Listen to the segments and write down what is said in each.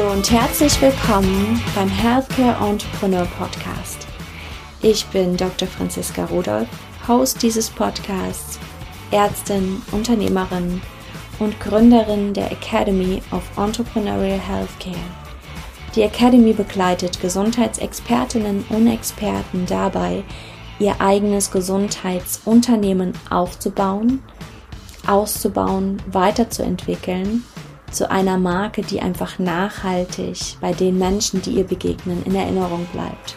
Hallo und herzlich willkommen beim Healthcare Entrepreneur Podcast. Ich bin Dr. Franziska Rudolph, Host dieses Podcasts, Ärztin, Unternehmerin und Gründerin der Academy of Entrepreneurial Healthcare. Die Academy begleitet Gesundheitsexpertinnen und Experten dabei, ihr eigenes Gesundheitsunternehmen aufzubauen, auszubauen, weiterzuentwickeln zu einer Marke, die einfach nachhaltig bei den Menschen, die ihr begegnen, in Erinnerung bleibt.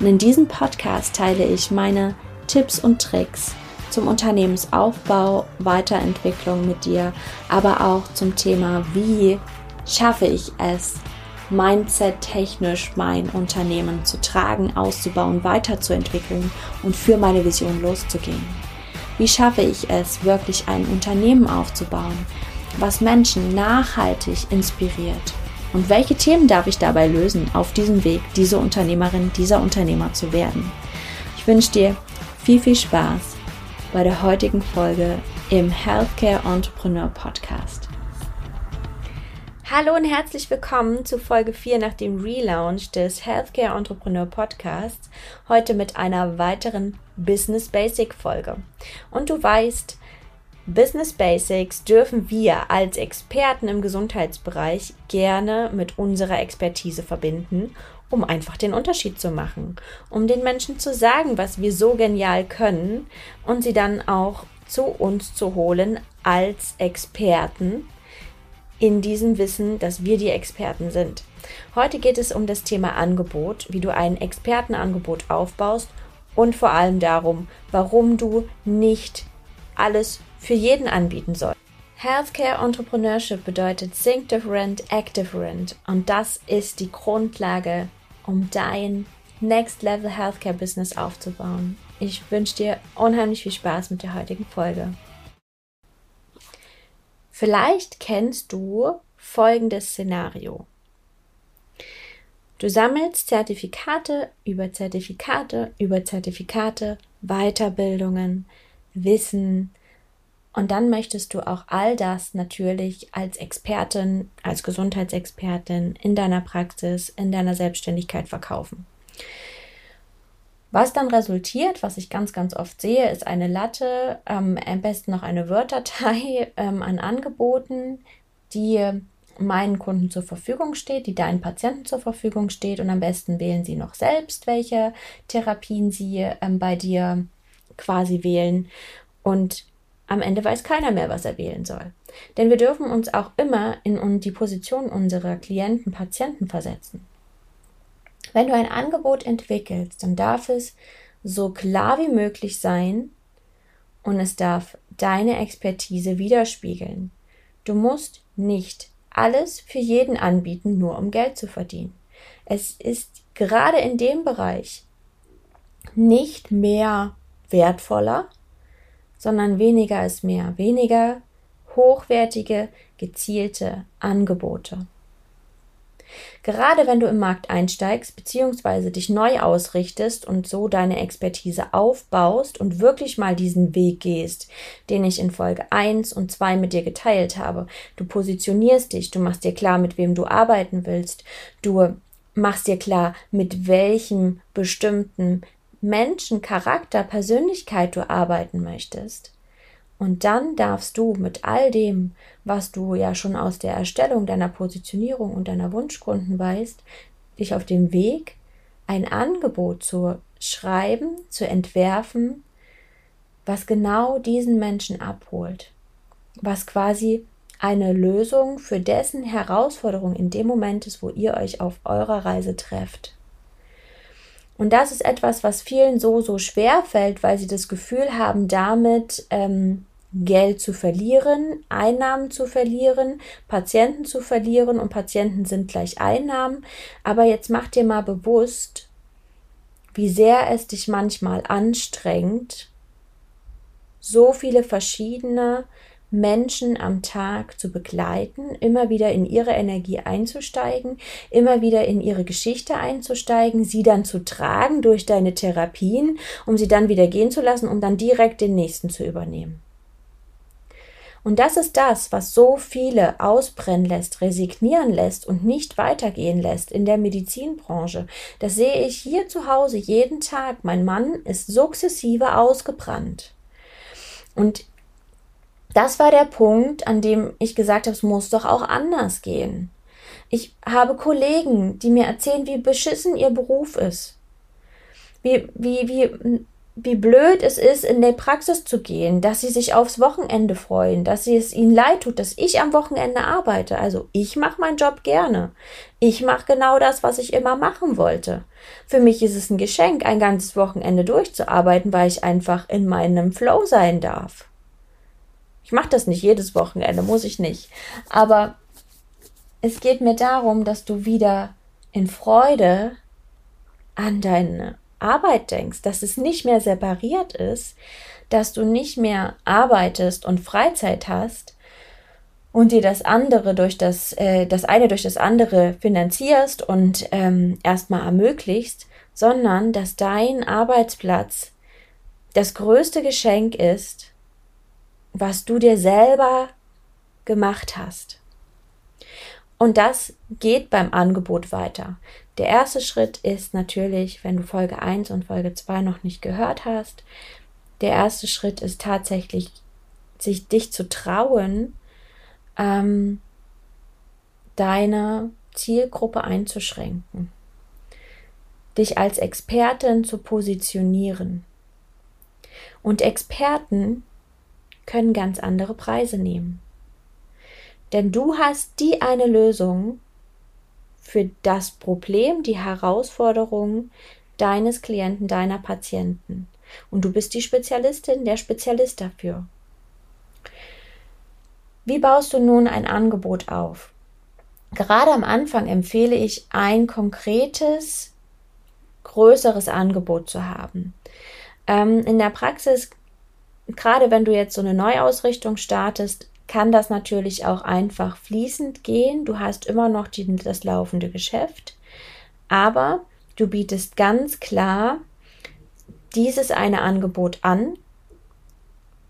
Und in diesem Podcast teile ich meine Tipps und Tricks zum Unternehmensaufbau, Weiterentwicklung mit dir, aber auch zum Thema, wie schaffe ich es, Mindset-technisch mein Unternehmen zu tragen, auszubauen, weiterzuentwickeln und für meine Vision loszugehen. Wie schaffe ich es, wirklich ein Unternehmen aufzubauen, was Menschen nachhaltig inspiriert? Und welche Themen darf ich dabei lösen, auf diesem Weg diese Unternehmerin, dieser Unternehmer zu werden? Ich wünsche dir viel, viel Spaß bei der heutigen Folge im Healthcare Entrepreneur Podcast. Hallo und herzlich willkommen zu Folge 4 nach dem Relaunch des Healthcare Entrepreneur Podcasts. Heute mit einer weiteren Business Basic Folge. Und du weißt, Business Basics dürfen wir als Experten im Gesundheitsbereich gerne mit unserer Expertise verbinden, um einfach den Unterschied zu machen, um den Menschen zu sagen, was wir so genial können und sie dann auch zu uns zu holen als Experten in diesem Wissen, dass wir die Experten sind. Heute geht es um das Thema Angebot, wie du ein Expertenangebot aufbaust und vor allem darum, warum du nicht alles für jeden anbieten soll. Healthcare Entrepreneurship bedeutet Think Different, Act Different und das ist die Grundlage, um dein Next Level Healthcare Business aufzubauen. Ich wünsche dir unheimlich viel Spaß mit der heutigen Folge. Vielleicht kennst du folgendes Szenario. Du sammelst Zertifikate über Zertifikate über Zertifikate, Weiterbildungen, Wissen, und dann möchtest du auch all das natürlich als Expertin, als Gesundheitsexpertin in deiner Praxis, in deiner Selbstständigkeit verkaufen. Was dann resultiert, was ich ganz, ganz oft sehe, ist eine Latte, ähm, am besten noch eine Word-Datei ähm, an Angeboten, die meinen Kunden zur Verfügung steht, die deinen Patienten zur Verfügung steht und am besten wählen sie noch selbst, welche Therapien sie ähm, bei dir quasi wählen. Und am Ende weiß keiner mehr, was er wählen soll. Denn wir dürfen uns auch immer in die Position unserer Klienten, Patienten versetzen. Wenn du ein Angebot entwickelst, dann darf es so klar wie möglich sein und es darf deine Expertise widerspiegeln. Du musst nicht alles für jeden anbieten, nur um Geld zu verdienen. Es ist gerade in dem Bereich nicht mehr wertvoller, sondern weniger ist mehr, weniger hochwertige, gezielte Angebote. Gerade wenn du im Markt einsteigst bzw. dich neu ausrichtest und so deine Expertise aufbaust und wirklich mal diesen Weg gehst, den ich in Folge 1 und 2 mit dir geteilt habe. Du positionierst dich, du machst dir klar, mit wem du arbeiten willst, du machst dir klar, mit welchem bestimmten Menschen, Charakter, Persönlichkeit du arbeiten möchtest. Und dann darfst du mit all dem, was du ja schon aus der Erstellung deiner Positionierung und deiner Wunschkunden weißt, dich auf dem Weg, ein Angebot zu schreiben, zu entwerfen, was genau diesen Menschen abholt, was quasi eine Lösung für dessen Herausforderung in dem Moment ist, wo ihr euch auf eurer Reise trefft. Und das ist etwas, was vielen so, so schwer fällt, weil sie das Gefühl haben, damit ähm, Geld zu verlieren, Einnahmen zu verlieren, Patienten zu verlieren und Patienten sind gleich Einnahmen. Aber jetzt mach dir mal bewusst, wie sehr es dich manchmal anstrengt, so viele verschiedene Menschen am Tag zu begleiten, immer wieder in ihre Energie einzusteigen, immer wieder in ihre Geschichte einzusteigen, sie dann zu tragen durch deine Therapien, um sie dann wieder gehen zu lassen, um dann direkt den nächsten zu übernehmen. Und das ist das, was so viele ausbrennen lässt, resignieren lässt und nicht weitergehen lässt in der Medizinbranche. Das sehe ich hier zu Hause jeden Tag. Mein Mann ist sukzessive ausgebrannt. Und das war der Punkt, an dem ich gesagt habe, es muss doch auch anders gehen. Ich habe Kollegen, die mir erzählen, wie beschissen ihr Beruf ist. Wie, wie, wie wie blöd es ist, in der Praxis zu gehen, dass sie sich aufs Wochenende freuen, dass sie es ihnen leid tut, dass ich am Wochenende arbeite. Also ich mache meinen Job gerne. Ich mache genau das, was ich immer machen wollte. Für mich ist es ein Geschenk, ein ganzes Wochenende durchzuarbeiten, weil ich einfach in meinem Flow sein darf. Ich mache das nicht jedes Wochenende, muss ich nicht. Aber es geht mir darum, dass du wieder in Freude an deine Arbeit denkst, dass es nicht mehr separiert ist, dass du nicht mehr arbeitest und Freizeit hast und dir das andere durch das, äh, das eine durch das andere finanzierst und ähm, erstmal ermöglichst, sondern dass dein Arbeitsplatz das größte Geschenk ist, was du dir selber gemacht hast. Und das geht beim Angebot weiter. Der erste Schritt ist natürlich, wenn du Folge 1 und Folge 2 noch nicht gehört hast, der erste Schritt ist tatsächlich, sich dich zu trauen, ähm, deine Zielgruppe einzuschränken, dich als Expertin zu positionieren. Und Experten können ganz andere Preise nehmen. Denn du hast die eine Lösung, für das Problem, die Herausforderung deines Klienten, deiner Patienten. Und du bist die Spezialistin, der Spezialist dafür. Wie baust du nun ein Angebot auf? Gerade am Anfang empfehle ich, ein konkretes, größeres Angebot zu haben. Ähm, in der Praxis, gerade wenn du jetzt so eine Neuausrichtung startest, kann das natürlich auch einfach fließend gehen. Du hast immer noch die, das laufende Geschäft, aber du bietest ganz klar dieses eine Angebot an,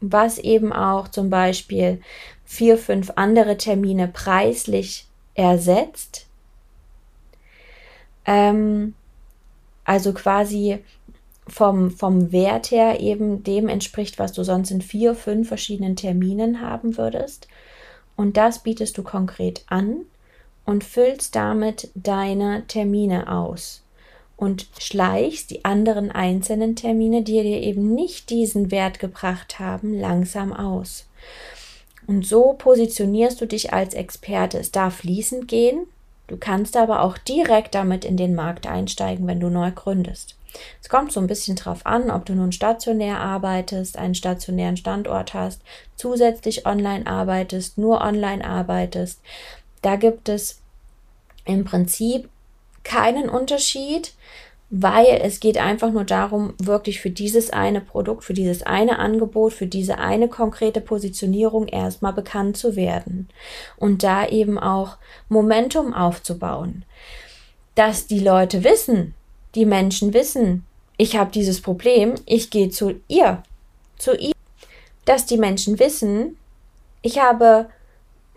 was eben auch zum Beispiel vier, fünf andere Termine preislich ersetzt. Ähm, also quasi vom, vom Wert her eben dem entspricht, was du sonst in vier, fünf verschiedenen Terminen haben würdest. Und das bietest du konkret an und füllst damit deine Termine aus und schleichst die anderen einzelnen Termine, die dir eben nicht diesen Wert gebracht haben, langsam aus. Und so positionierst du dich als Experte. Es darf fließend gehen, du kannst aber auch direkt damit in den Markt einsteigen, wenn du neu gründest. Es kommt so ein bisschen drauf an, ob du nun stationär arbeitest, einen stationären Standort hast, zusätzlich online arbeitest, nur online arbeitest. Da gibt es im Prinzip keinen Unterschied, weil es geht einfach nur darum, wirklich für dieses eine Produkt, für dieses eine Angebot, für diese eine konkrete Positionierung erstmal bekannt zu werden und da eben auch Momentum aufzubauen. Dass die Leute wissen, die Menschen wissen, ich habe dieses Problem, ich gehe zu ihr, zu ihr. Dass die Menschen wissen, ich habe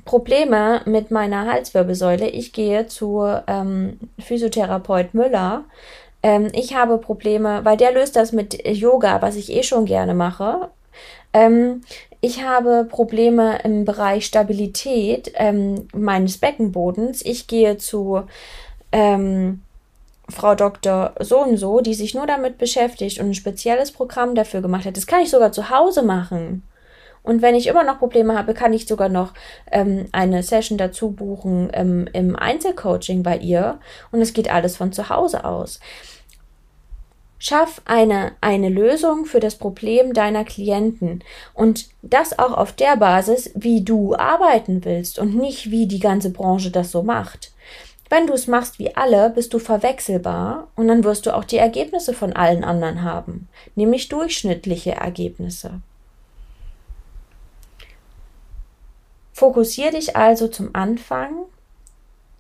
Probleme mit meiner Halswirbelsäule, ich gehe zu ähm, Physiotherapeut Müller. Ähm, ich habe Probleme, weil der löst das mit Yoga, was ich eh schon gerne mache. Ähm, ich habe Probleme im Bereich Stabilität ähm, meines Beckenbodens. Ich gehe zu ähm, Frau Doktor so und so, die sich nur damit beschäftigt und ein spezielles Programm dafür gemacht hat. Das kann ich sogar zu Hause machen. Und wenn ich immer noch Probleme habe, kann ich sogar noch ähm, eine Session dazu buchen ähm, im Einzelcoaching bei ihr. Und es geht alles von zu Hause aus. Schaff eine, eine Lösung für das Problem deiner Klienten und das auch auf der Basis, wie du arbeiten willst und nicht wie die ganze Branche das so macht. Wenn du es machst wie alle, bist du verwechselbar und dann wirst du auch die Ergebnisse von allen anderen haben, nämlich durchschnittliche Ergebnisse. Fokussiere dich also zum Anfang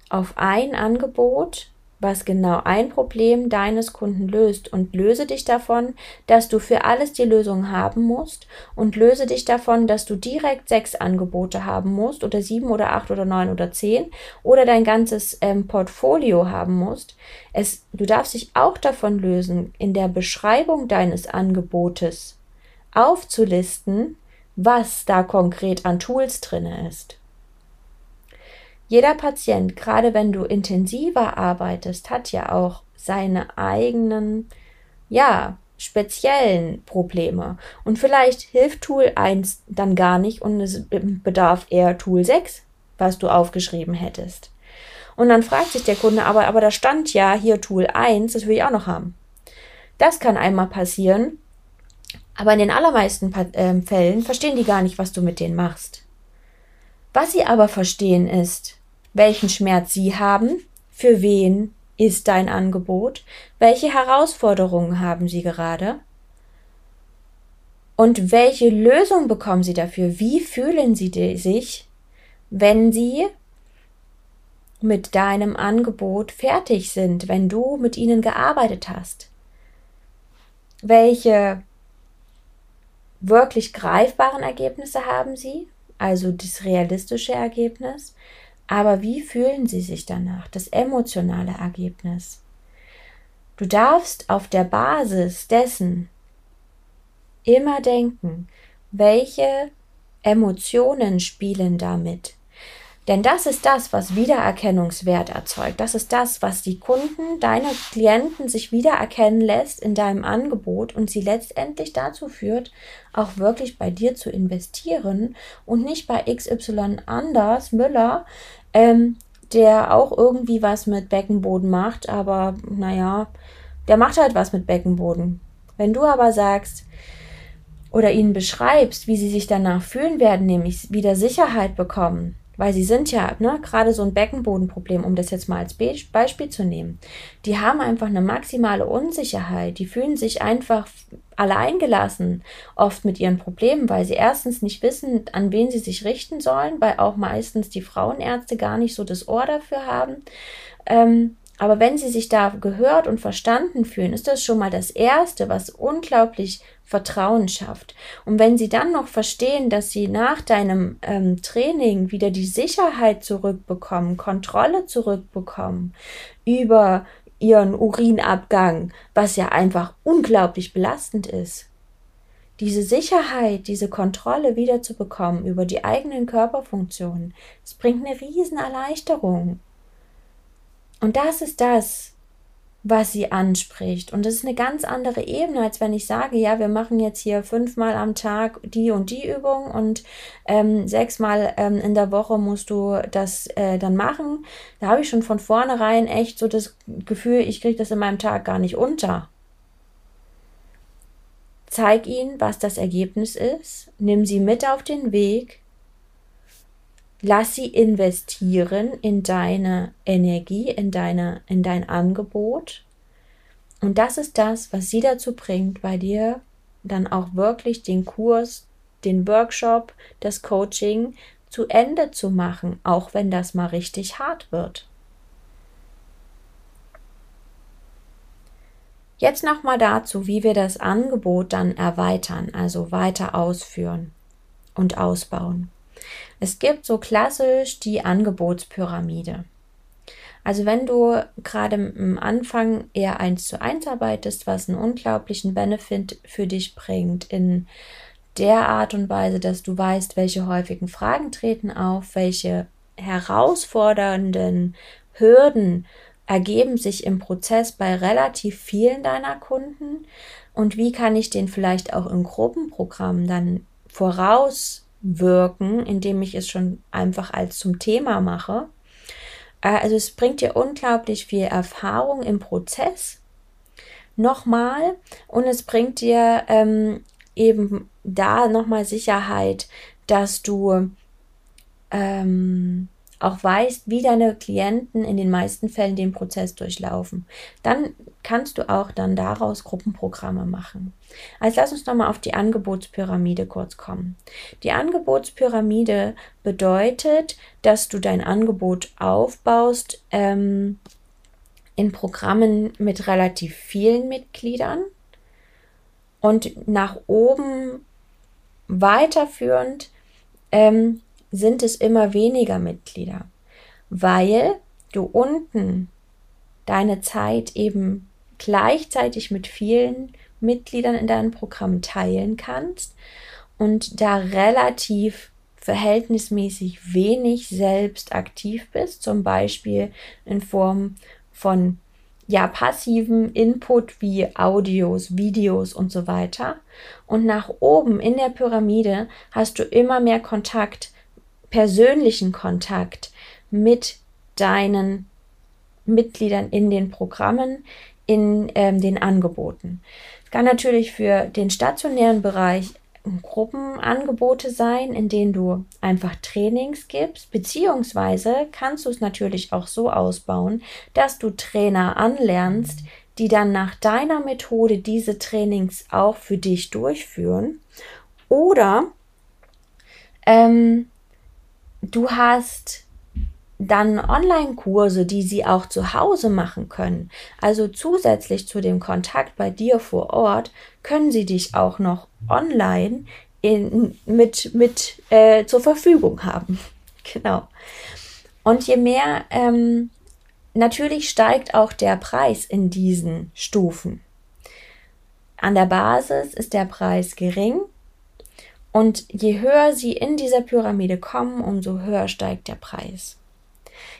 auf ein Angebot, was genau ein Problem deines Kunden löst und löse dich davon, dass du für alles die Lösung haben musst und löse dich davon, dass du direkt sechs Angebote haben musst oder sieben oder acht oder neun oder zehn oder dein ganzes ähm, Portfolio haben musst. Es, du darfst dich auch davon lösen, in der Beschreibung deines Angebotes aufzulisten, was da konkret an Tools drinne ist. Jeder Patient, gerade wenn du intensiver arbeitest, hat ja auch seine eigenen, ja, speziellen Probleme. Und vielleicht hilft Tool 1 dann gar nicht und es bedarf eher Tool 6, was du aufgeschrieben hättest. Und dann fragt sich der Kunde, aber, aber da stand ja hier Tool 1, das will ich auch noch haben. Das kann einmal passieren, aber in den allermeisten äh, Fällen verstehen die gar nicht, was du mit denen machst. Was sie aber verstehen ist, welchen Schmerz sie haben, für wen ist dein Angebot, welche Herausforderungen haben sie gerade und welche Lösung bekommen sie dafür, wie fühlen sie sich, wenn sie mit deinem Angebot fertig sind, wenn du mit ihnen gearbeitet hast. Welche wirklich greifbaren Ergebnisse haben sie, also das realistische Ergebnis, aber wie fühlen sie sich danach, das emotionale Ergebnis? Du darfst auf der Basis dessen immer denken, welche Emotionen spielen damit. Denn das ist das, was Wiedererkennungswert erzeugt. Das ist das, was die Kunden, deine Klienten sich wiedererkennen lässt in deinem Angebot und sie letztendlich dazu führt, auch wirklich bei dir zu investieren und nicht bei XY Anders Müller, ähm, der auch irgendwie was mit Beckenboden macht, aber naja, der macht halt was mit Beckenboden. Wenn du aber sagst, oder ihnen beschreibst, wie sie sich danach fühlen werden, nämlich wieder Sicherheit bekommen, weil sie sind ja ne, gerade so ein Beckenbodenproblem, um das jetzt mal als Be Beispiel zu nehmen. Die haben einfach eine maximale Unsicherheit. Die fühlen sich einfach alleingelassen oft mit ihren Problemen, weil sie erstens nicht wissen, an wen sie sich richten sollen, weil auch meistens die Frauenärzte gar nicht so das Ohr dafür haben. Ähm, aber wenn sie sich da gehört und verstanden fühlen, ist das schon mal das Erste, was unglaublich Vertrauen schafft. Und wenn sie dann noch verstehen, dass sie nach deinem ähm, Training wieder die Sicherheit zurückbekommen, Kontrolle zurückbekommen über ihren Urinabgang, was ja einfach unglaublich belastend ist. Diese Sicherheit, diese Kontrolle wiederzubekommen über die eigenen Körperfunktionen, es bringt eine riesen Erleichterung. Und das ist das, was sie anspricht. Und das ist eine ganz andere Ebene, als wenn ich sage, ja, wir machen jetzt hier fünfmal am Tag die und die Übung und ähm, sechsmal ähm, in der Woche musst du das äh, dann machen. Da habe ich schon von vornherein echt so das Gefühl, ich kriege das in meinem Tag gar nicht unter. Zeig ihnen, was das Ergebnis ist, nimm sie mit auf den Weg, lass sie investieren in deine Energie, in deine, in dein Angebot. Und das ist das, was sie dazu bringt, bei dir dann auch wirklich den Kurs, den Workshop, das Coaching zu Ende zu machen, auch wenn das mal richtig hart wird. Jetzt nochmal dazu, wie wir das Angebot dann erweitern, also weiter ausführen und ausbauen. Es gibt so klassisch die Angebotspyramide. Also wenn du gerade am Anfang eher eins zu eins arbeitest, was einen unglaublichen Benefit für dich bringt, in der Art und Weise, dass du weißt, welche häufigen Fragen treten auf, welche herausfordernden Hürden ergeben sich im Prozess bei relativ vielen deiner Kunden und wie kann ich den vielleicht auch im Gruppenprogramm dann voraus wirken, indem ich es schon einfach als zum Thema mache. Äh, also es bringt dir unglaublich viel Erfahrung im Prozess. Nochmal. Und es bringt dir ähm, eben da nochmal Sicherheit, dass du ähm, auch weißt, wie deine Klienten in den meisten Fällen den Prozess durchlaufen. Dann kannst du auch dann daraus Gruppenprogramme machen. Also lass uns nochmal auf die Angebotspyramide kurz kommen. Die Angebotspyramide bedeutet, dass du dein Angebot aufbaust, ähm, in Programmen mit relativ vielen Mitgliedern und nach oben weiterführend ähm, sind es immer weniger Mitglieder, weil du unten deine Zeit eben gleichzeitig mit vielen Mitgliedern in deinem Programm teilen kannst und da relativ verhältnismäßig wenig selbst aktiv bist, zum Beispiel in Form von ja, passiven Input wie Audios, Videos und so weiter. Und nach oben in der Pyramide hast du immer mehr Kontakt, persönlichen Kontakt mit deinen Mitgliedern in den Programmen, in ähm, den Angeboten. Es kann natürlich für den stationären Bereich Gruppenangebote sein, in denen du einfach Trainings gibst, beziehungsweise kannst du es natürlich auch so ausbauen, dass du Trainer anlernst, die dann nach deiner Methode diese Trainings auch für dich durchführen. Oder ähm, du hast dann Online-Kurse, die sie auch zu Hause machen können. Also zusätzlich zu dem Kontakt bei dir vor Ort können sie dich auch noch online in, mit, mit äh, zur Verfügung haben. genau. Und je mehr, ähm, natürlich steigt auch der Preis in diesen Stufen. An der Basis ist der Preis gering und je höher sie in dieser Pyramide kommen, umso höher steigt der Preis.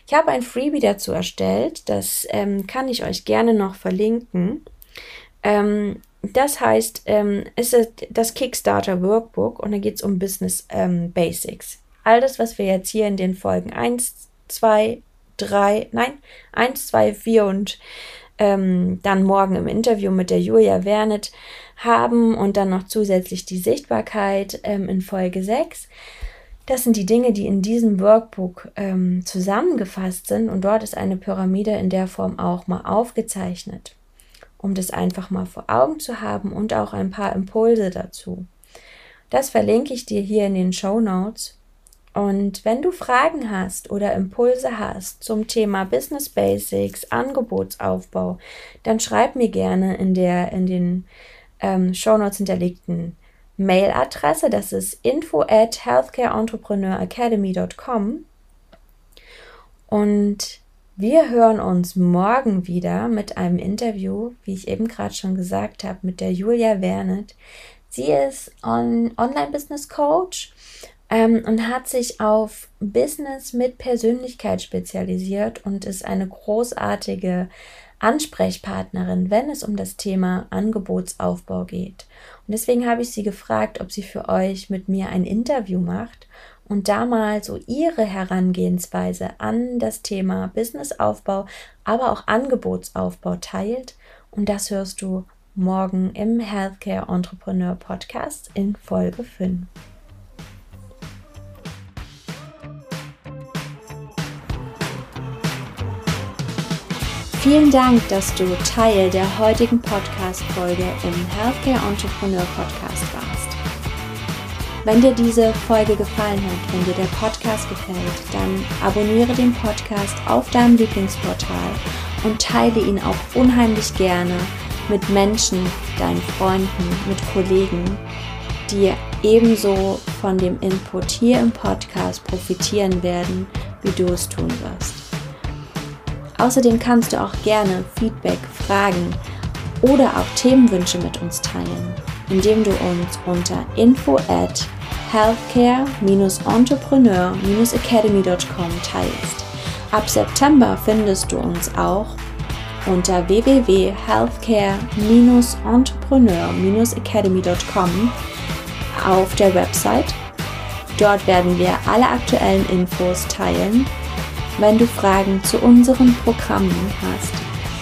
Ich habe ein Freebie dazu erstellt, das ähm, kann ich euch gerne noch verlinken. Ähm, das heißt, ähm, es ist das Kickstarter Workbook und da geht es um Business ähm, Basics. All das, was wir jetzt hier in den Folgen 1, 2, 3, nein, 1, 2, 4 und ähm, dann morgen im Interview mit der Julia Wernet haben und dann noch zusätzlich die Sichtbarkeit ähm, in Folge 6. Das sind die Dinge, die in diesem Workbook ähm, zusammengefasst sind und dort ist eine Pyramide in der Form auch mal aufgezeichnet, um das einfach mal vor Augen zu haben und auch ein paar Impulse dazu. Das verlinke ich dir hier in den Show Notes. Und wenn du Fragen hast oder Impulse hast zum Thema Business Basics, Angebotsaufbau, dann schreib mir gerne in der in den ähm, Show Notes hinterlegten Mailadresse, das ist info at healthcareentrepreneurs.academy.com. Und wir hören uns morgen wieder mit einem Interview, wie ich eben gerade schon gesagt habe, mit der Julia Wernet. Sie ist on Online-Business Coach ähm, und hat sich auf Business mit Persönlichkeit spezialisiert und ist eine großartige Ansprechpartnerin, wenn es um das Thema Angebotsaufbau geht. Und deswegen habe ich sie gefragt, ob sie für euch mit mir ein Interview macht und da mal so ihre Herangehensweise an das Thema Businessaufbau, aber auch Angebotsaufbau teilt. Und das hörst du morgen im Healthcare Entrepreneur Podcast in Folge 5. Vielen Dank, dass du Teil der heutigen Podcast-Folge im Healthcare Entrepreneur Podcast warst. Wenn dir diese Folge gefallen hat, wenn dir der Podcast gefällt, dann abonniere den Podcast auf deinem Lieblingsportal und teile ihn auch unheimlich gerne mit Menschen, deinen Freunden, mit Kollegen, die ebenso von dem Input hier im Podcast profitieren werden, wie du es tun wirst. Außerdem kannst du auch gerne Feedback, Fragen oder auch Themenwünsche mit uns teilen, indem du uns unter info at healthcare-entrepreneur-academy.com teilst. Ab September findest du uns auch unter www.healthcare-entrepreneur-academy.com auf der Website. Dort werden wir alle aktuellen Infos teilen wenn du Fragen zu unseren Programmen hast,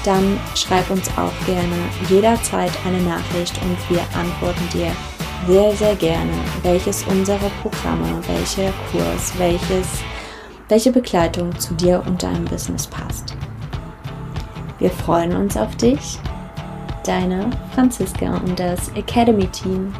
dann schreib uns auch gerne jederzeit eine Nachricht und wir antworten dir sehr, sehr gerne, welches unserer Programme, welcher Kurs, welches, welche Begleitung zu dir und deinem Business passt. Wir freuen uns auf dich, deine Franziska und das Academy Team.